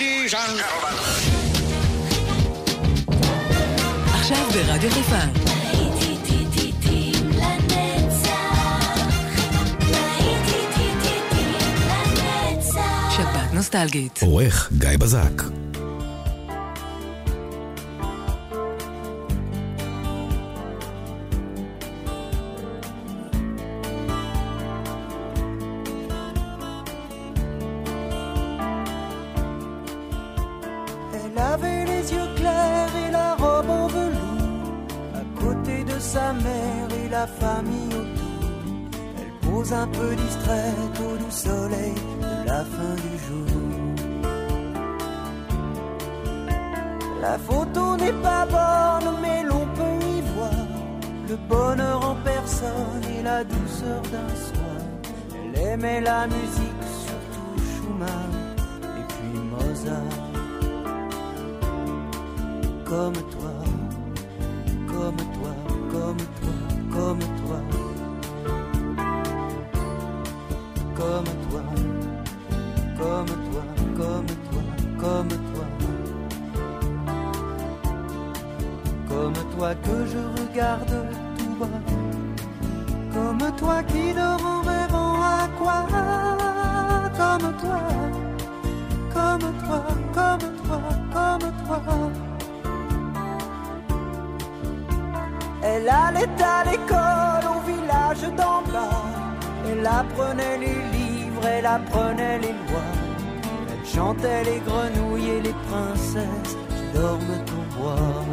Ladies and gentlemen. עכשיו ברדיו חיפה. שבת נוסטלגית. עורך גיא בזק. Princesses qui dorment au bois.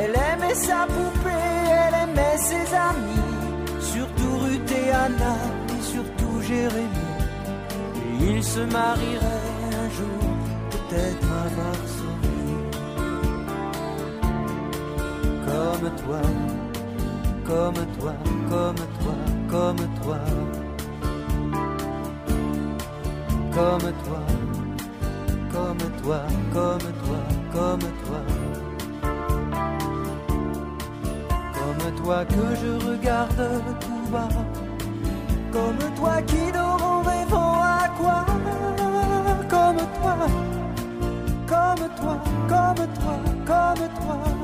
Elle aimait sa poupée, elle aimait ses amis. Surtout Ruth et Anna et surtout Jérémie. Et ils se marieraient un jour, peut-être à Varsovie. comme toi, comme toi, comme toi, comme toi, comme toi, comme toi, comme toi, comme toi, comme toi que je regarde tout bas, comme toi qui dort en rêvant à quoi, comme toi, comme toi, comme toi, comme toi.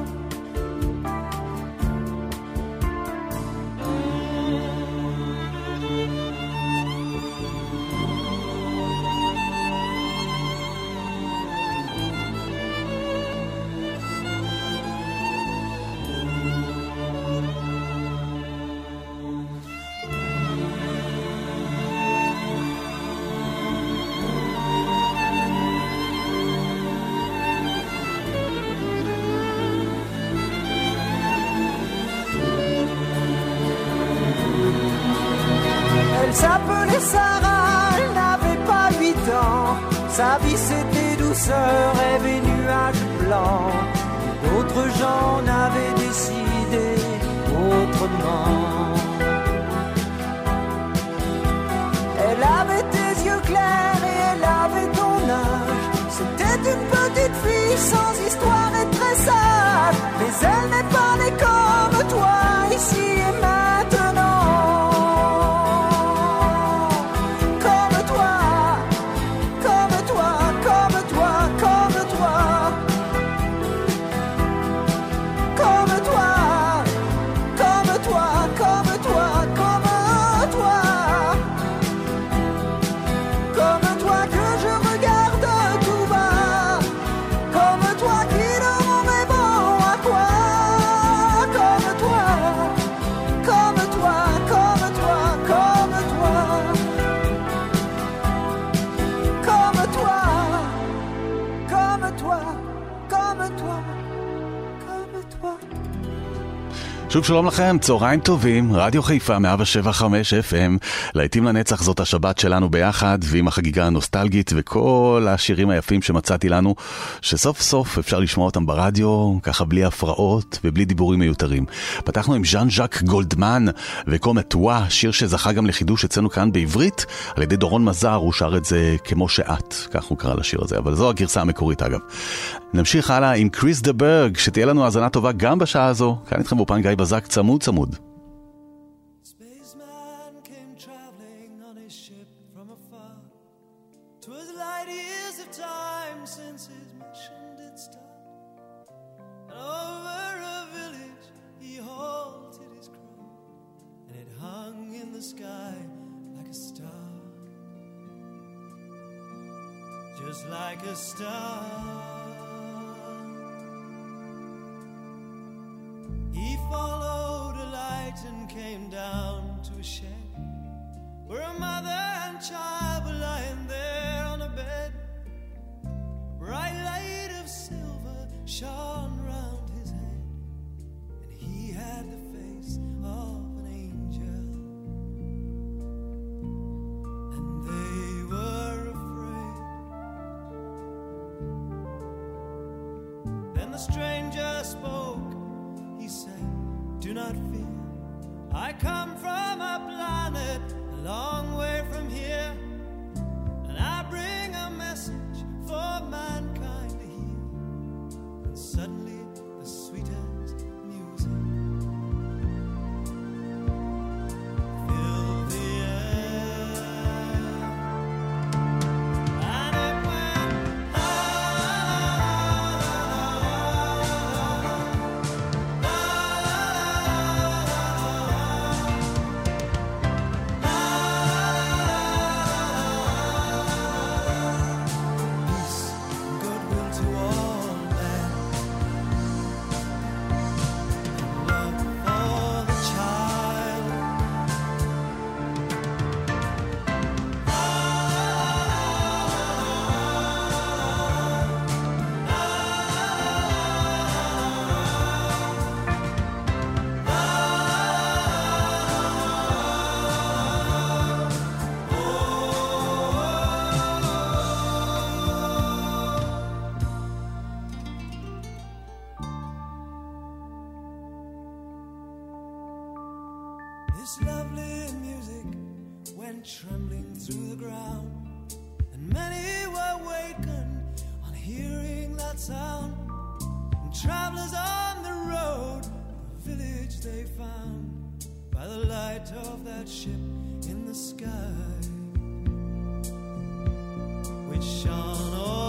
puissance שוב שלום לכם, צהריים טובים, רדיו חיפה 175 FM, להיטים לנצח זאת השבת שלנו ביחד, ועם החגיגה הנוסטלגית וכל השירים היפים שמצאתי לנו, שסוף סוף אפשר לשמוע אותם ברדיו, ככה בלי הפרעות ובלי דיבורים מיותרים. פתחנו עם ז'אן ז'אק גולדמן וקום אטווה, שיר שזכה גם לחידוש אצלנו כאן בעברית, על ידי דורון מזר, הוא שר את זה כמו שאת, כך הוא קרא לשיר הזה, אבל זו הגרסה המקורית אגב. נמשיך הלאה עם קריס דה ברג, שתהיה לנו האזנה טובה גם בשעה הזו. כאן איתכם באופן גיא בזק צמוד צמוד. just like a star. this lovely music went trembling through the ground, and many were wakened on hearing that sound. And travelers on the road, the village they found by the light of that ship in the sky, which shone all.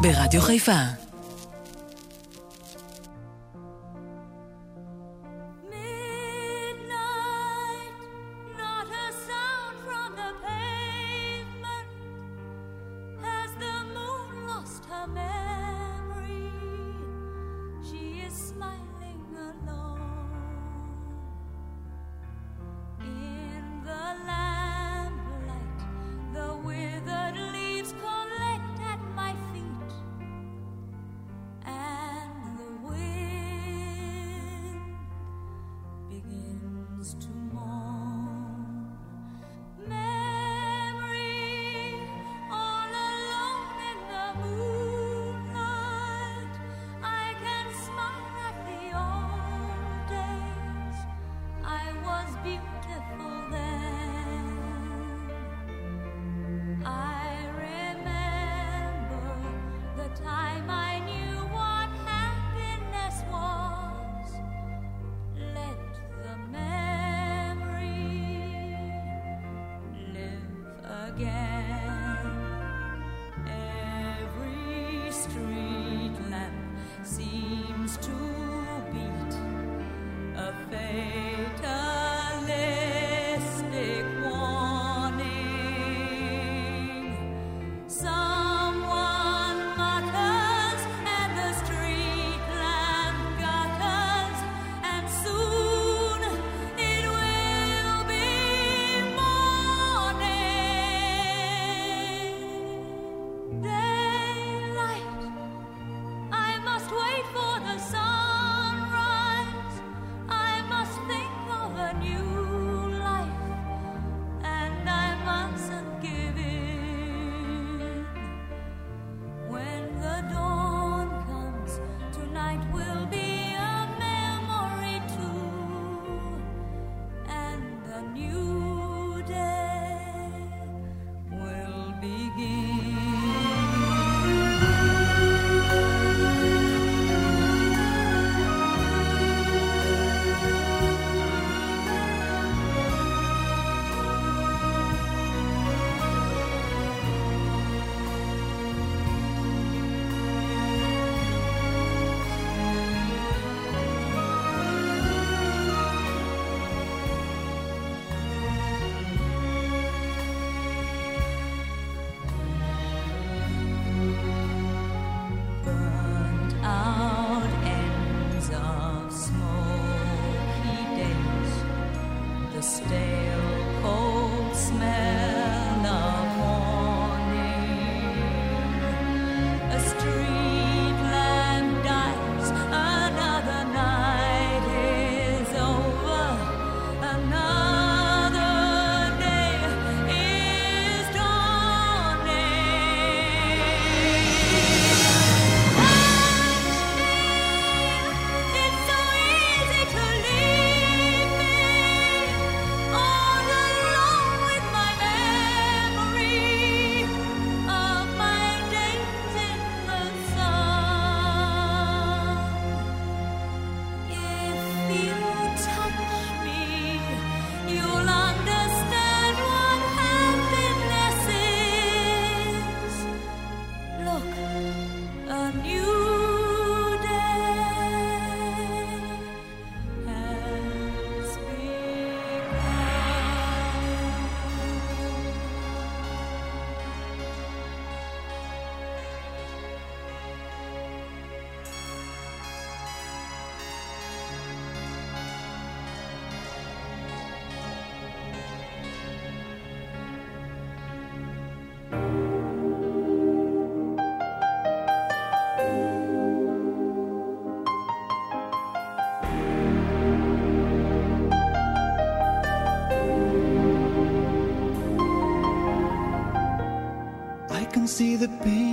ברדיו חיפה. The pain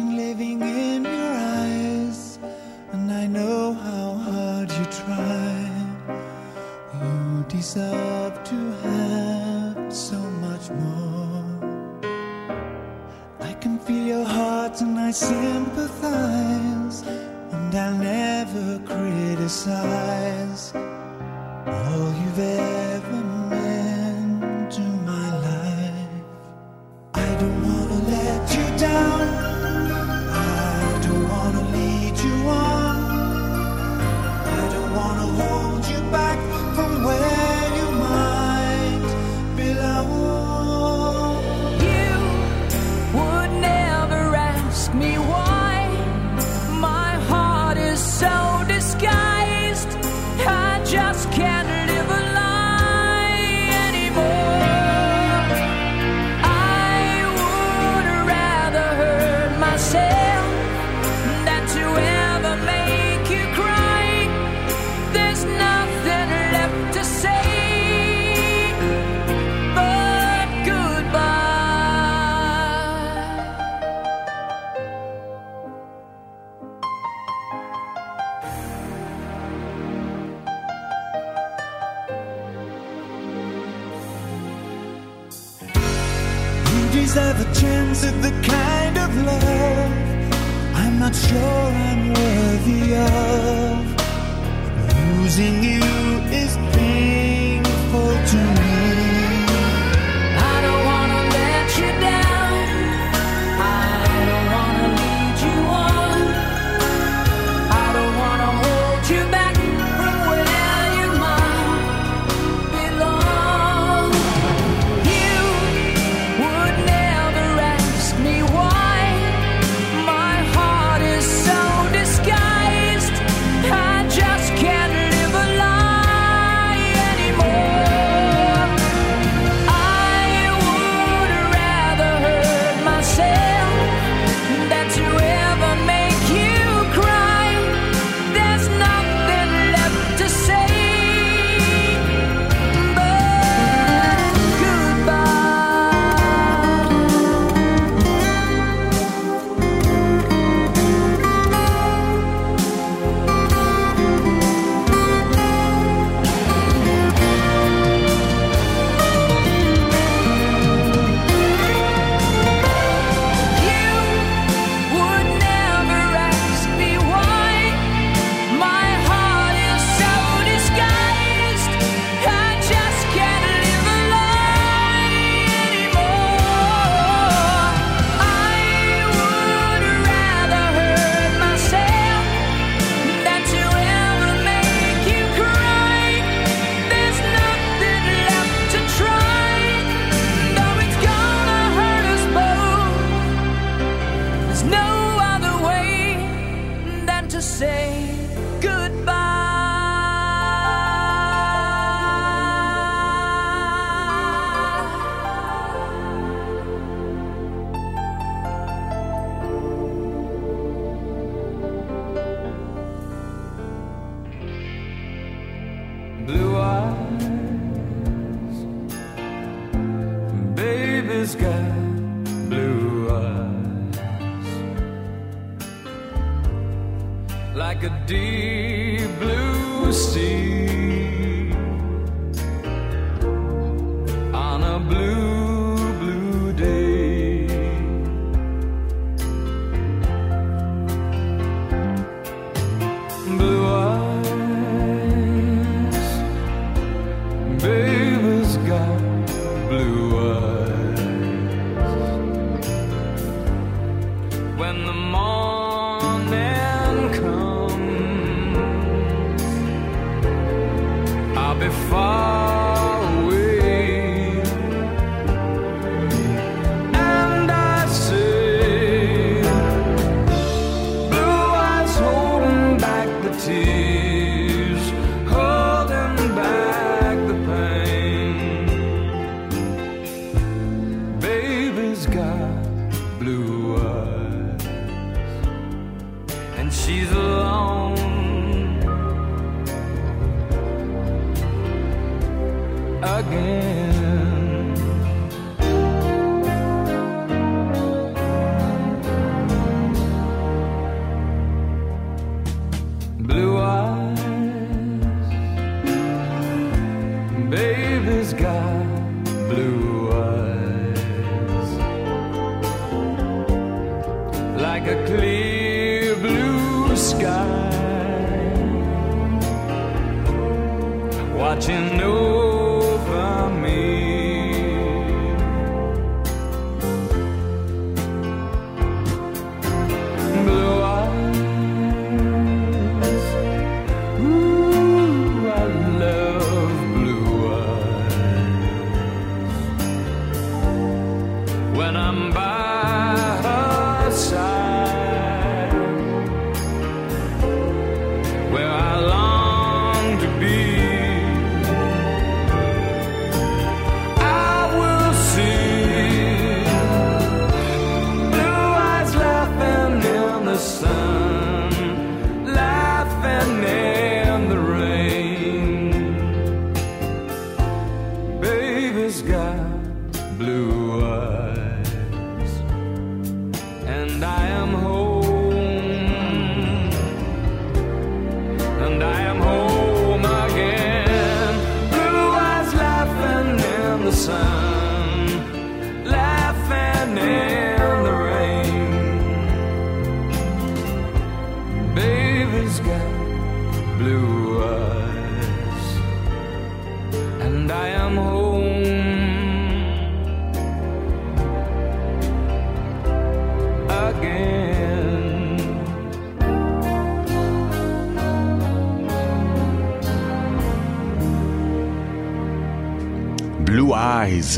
watching over.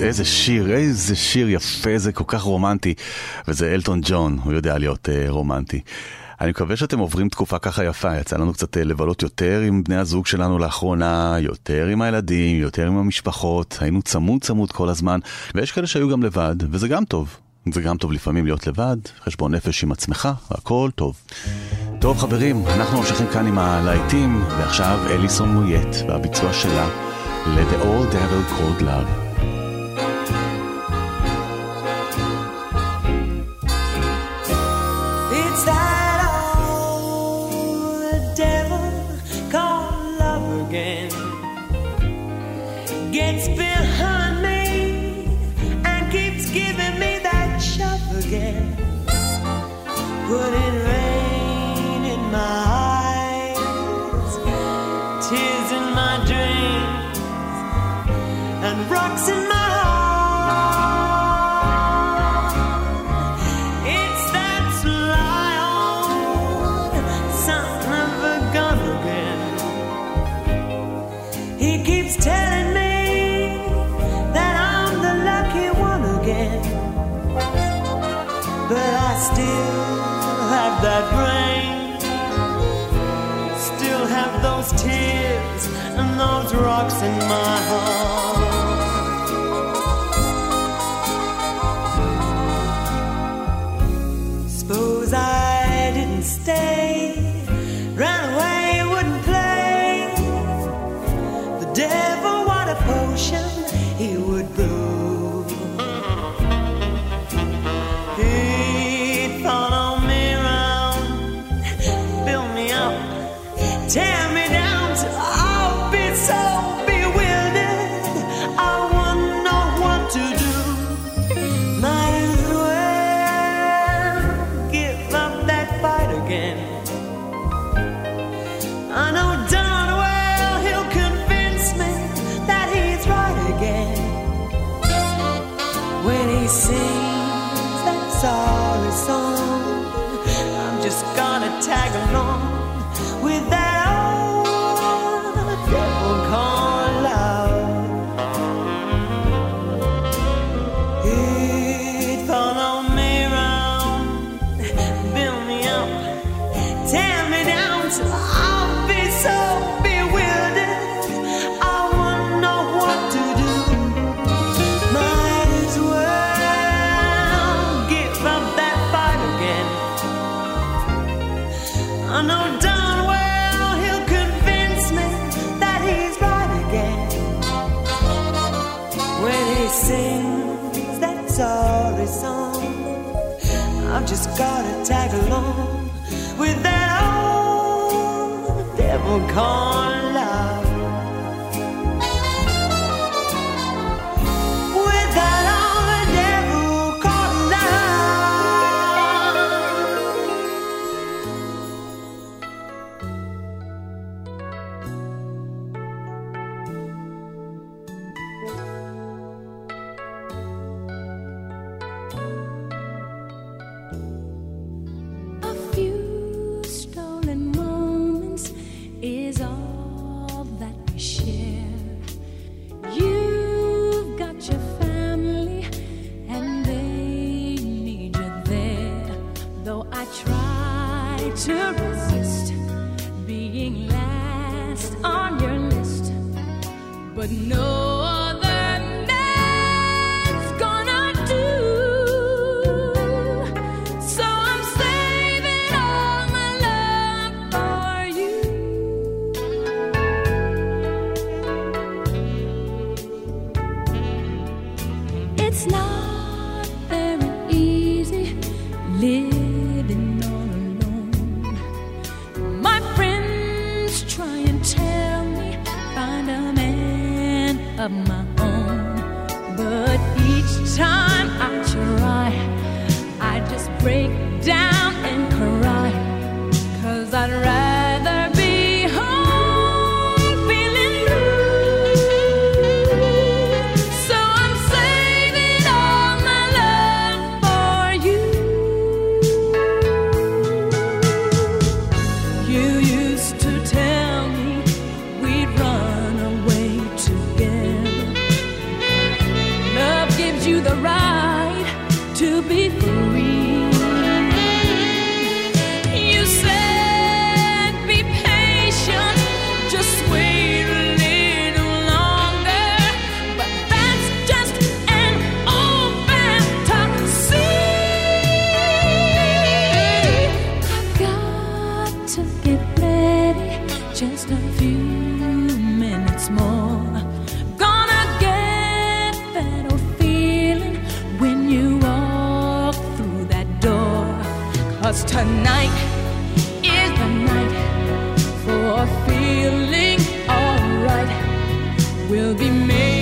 איזה שיר, איזה שיר יפה, זה כל כך רומנטי. וזה אלטון ג'ון, הוא יודע להיות אה, רומנטי. אני מקווה שאתם עוברים תקופה ככה יפה, יצא לנו קצת אה, לבלות יותר עם בני הזוג שלנו לאחרונה, יותר עם הילדים, יותר עם המשפחות, היינו צמוד צמוד כל הזמן, ויש כאלה שהיו גם לבד, וזה גם טוב. זה גם טוב לפעמים להיות לבד, חשבון נפש עם עצמך, הכל טוב. טוב חברים, אנחנו ממשיכים כאן עם הלהיטים, ועכשיו אליסון מויט והביצוע שלה ל-The All Devil Called Love. box in my heart. get ready, just a few minutes more. Gonna get that old feeling when you walk through that door. Cause tonight is the night for feeling alright. We'll be made.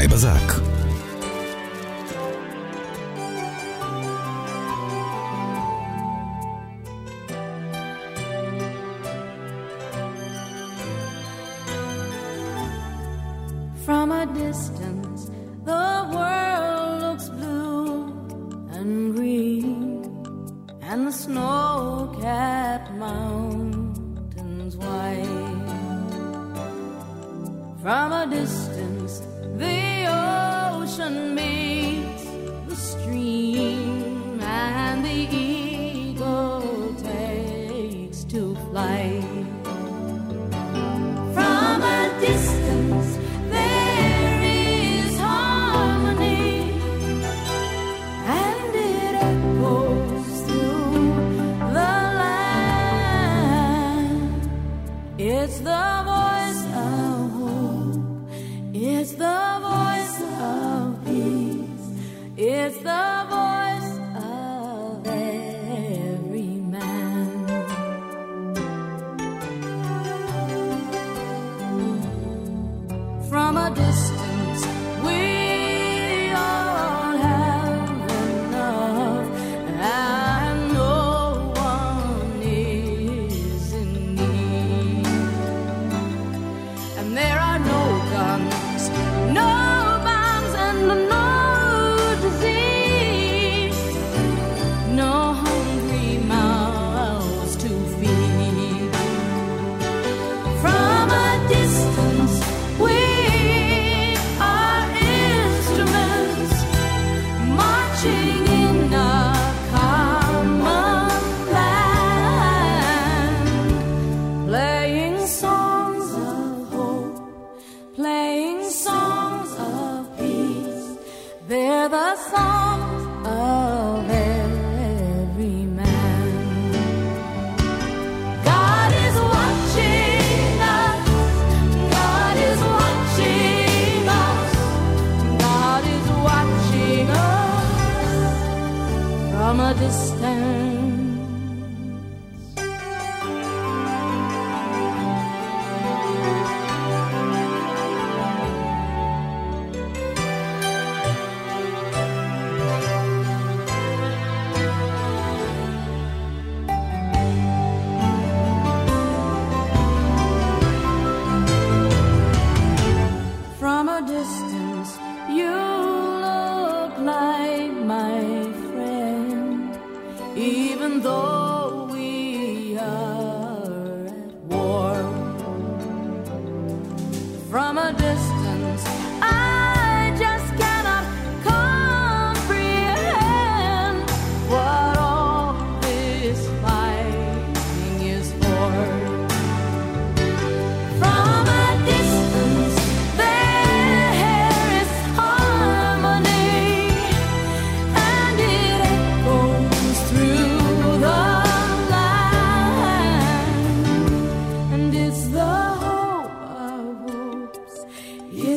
גיא בזק.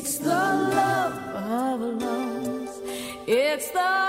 It's the love of a loss. It's the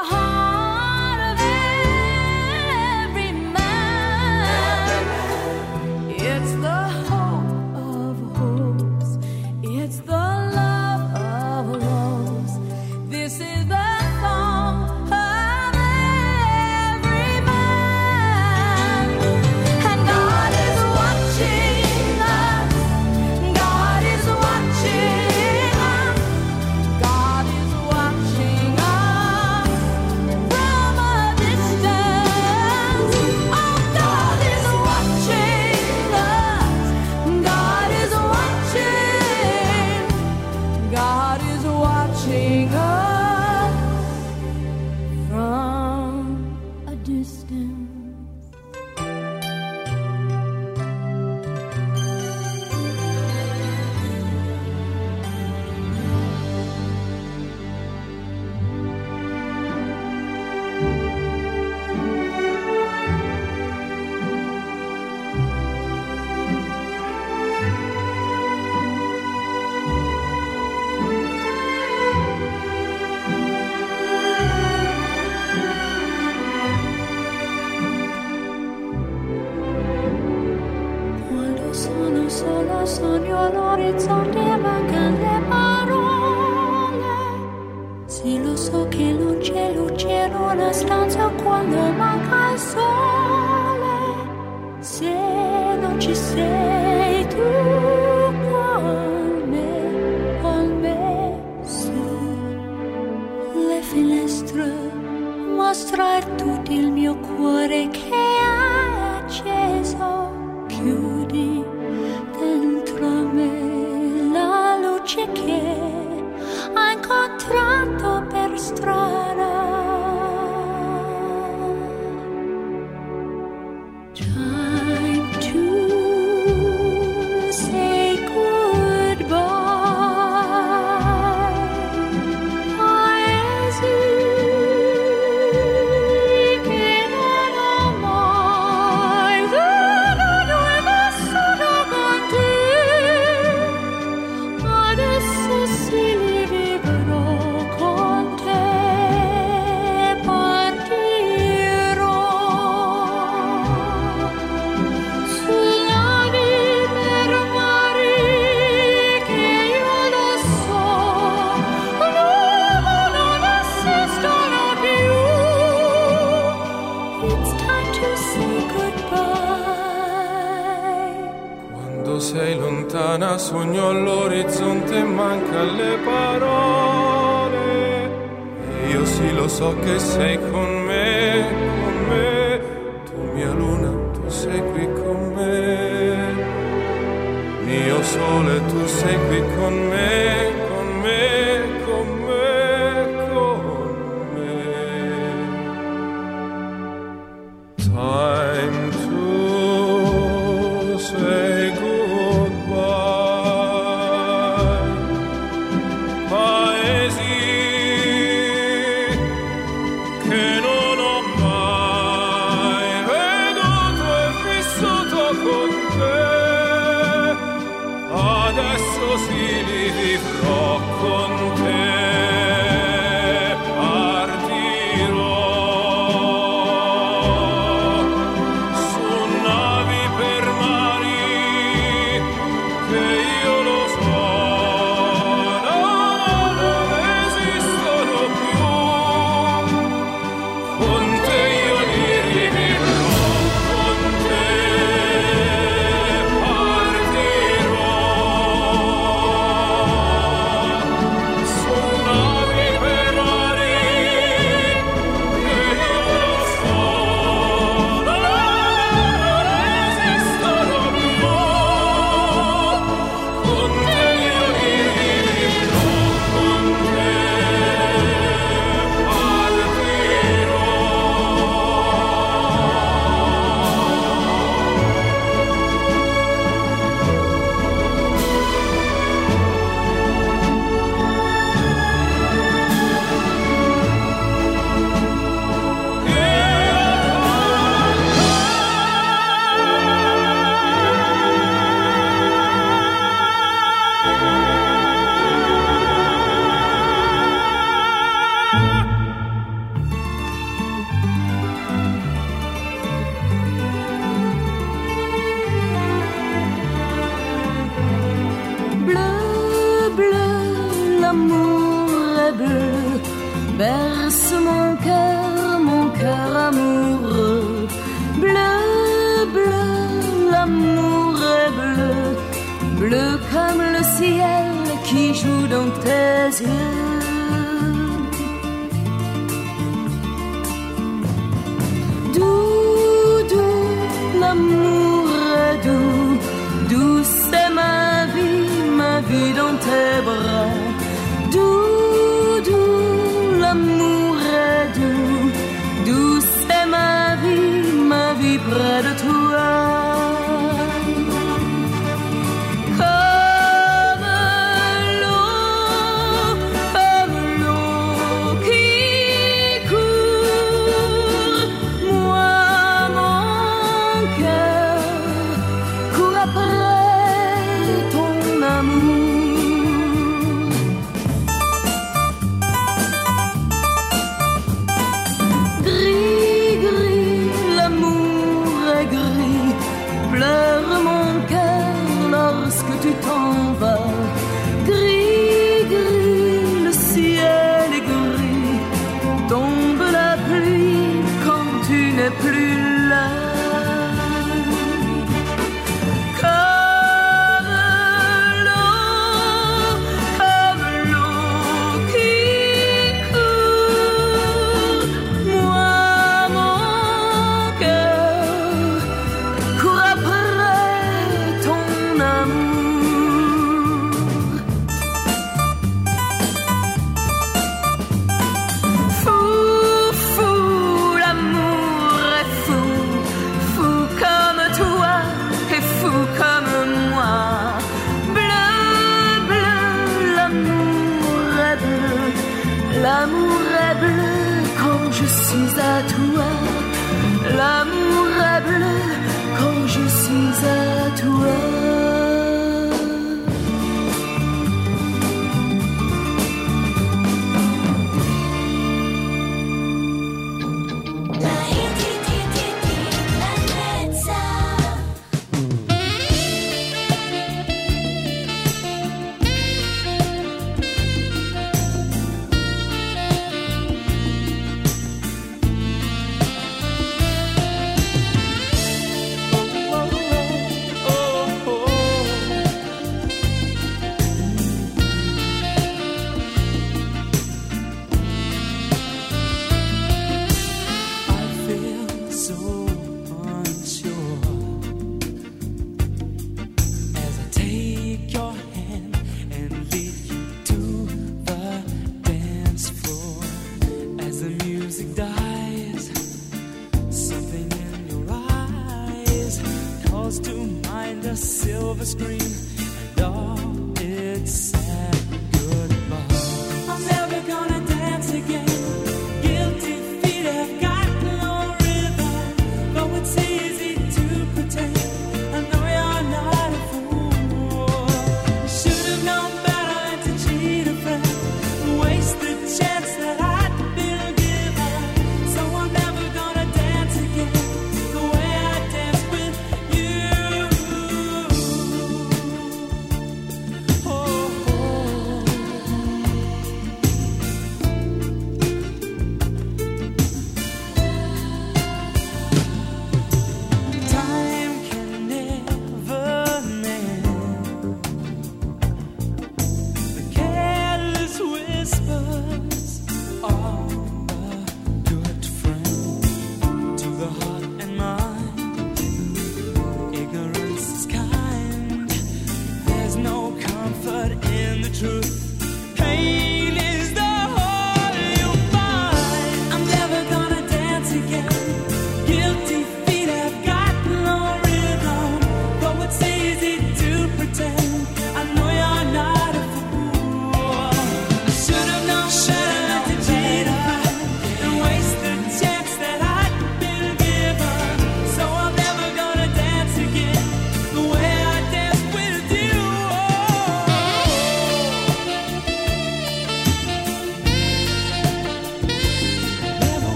dentro è tutto il mio cuore che berce mon cœur, mon cœur amoureux. Bleu, bleu, l'amour est bleu, bleu comme le ciel qui joue dans tes yeux. Doux, doux, l'amour est doux, douce est ma vie, ma vie dans tes bras. près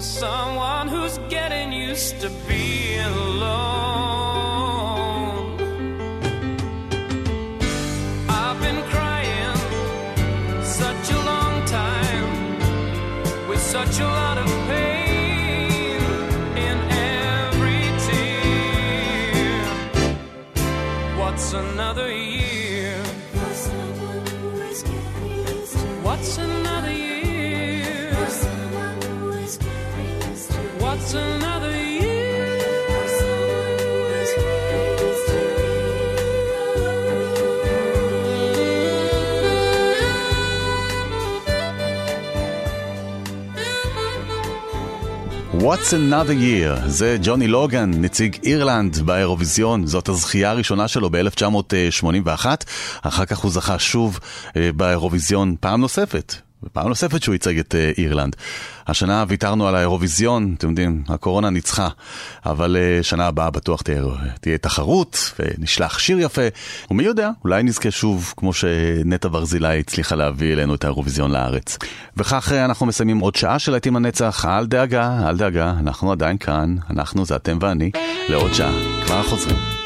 someone who's getting used to being. What's another year? זה ג'וני לוגן, נציג אירלנד באירוויזיון. זאת הזכייה הראשונה שלו ב-1981. אחר כך הוא זכה שוב אה, באירוויזיון פעם נוספת, ופעם נוספת שהוא ייצג את אה, אירלנד. השנה ויתרנו על האירוויזיון, אתם יודעים, הקורונה ניצחה, אבל אה, שנה הבאה בטוח תהיה, תהיה תחרות, ונשלח שיר יפה, ומי יודע, אולי נזכה שוב, כמו שנטע ברזילי הצליחה להביא אלינו את האירוויזיון לארץ. וכך אה, אנחנו מסיימים עוד שעה של להיטים הנצח, אל דאגה, אל דאגה, אנחנו עדיין כאן, אנחנו זה אתם ואני, לעוד שעה, כבר חוזרים.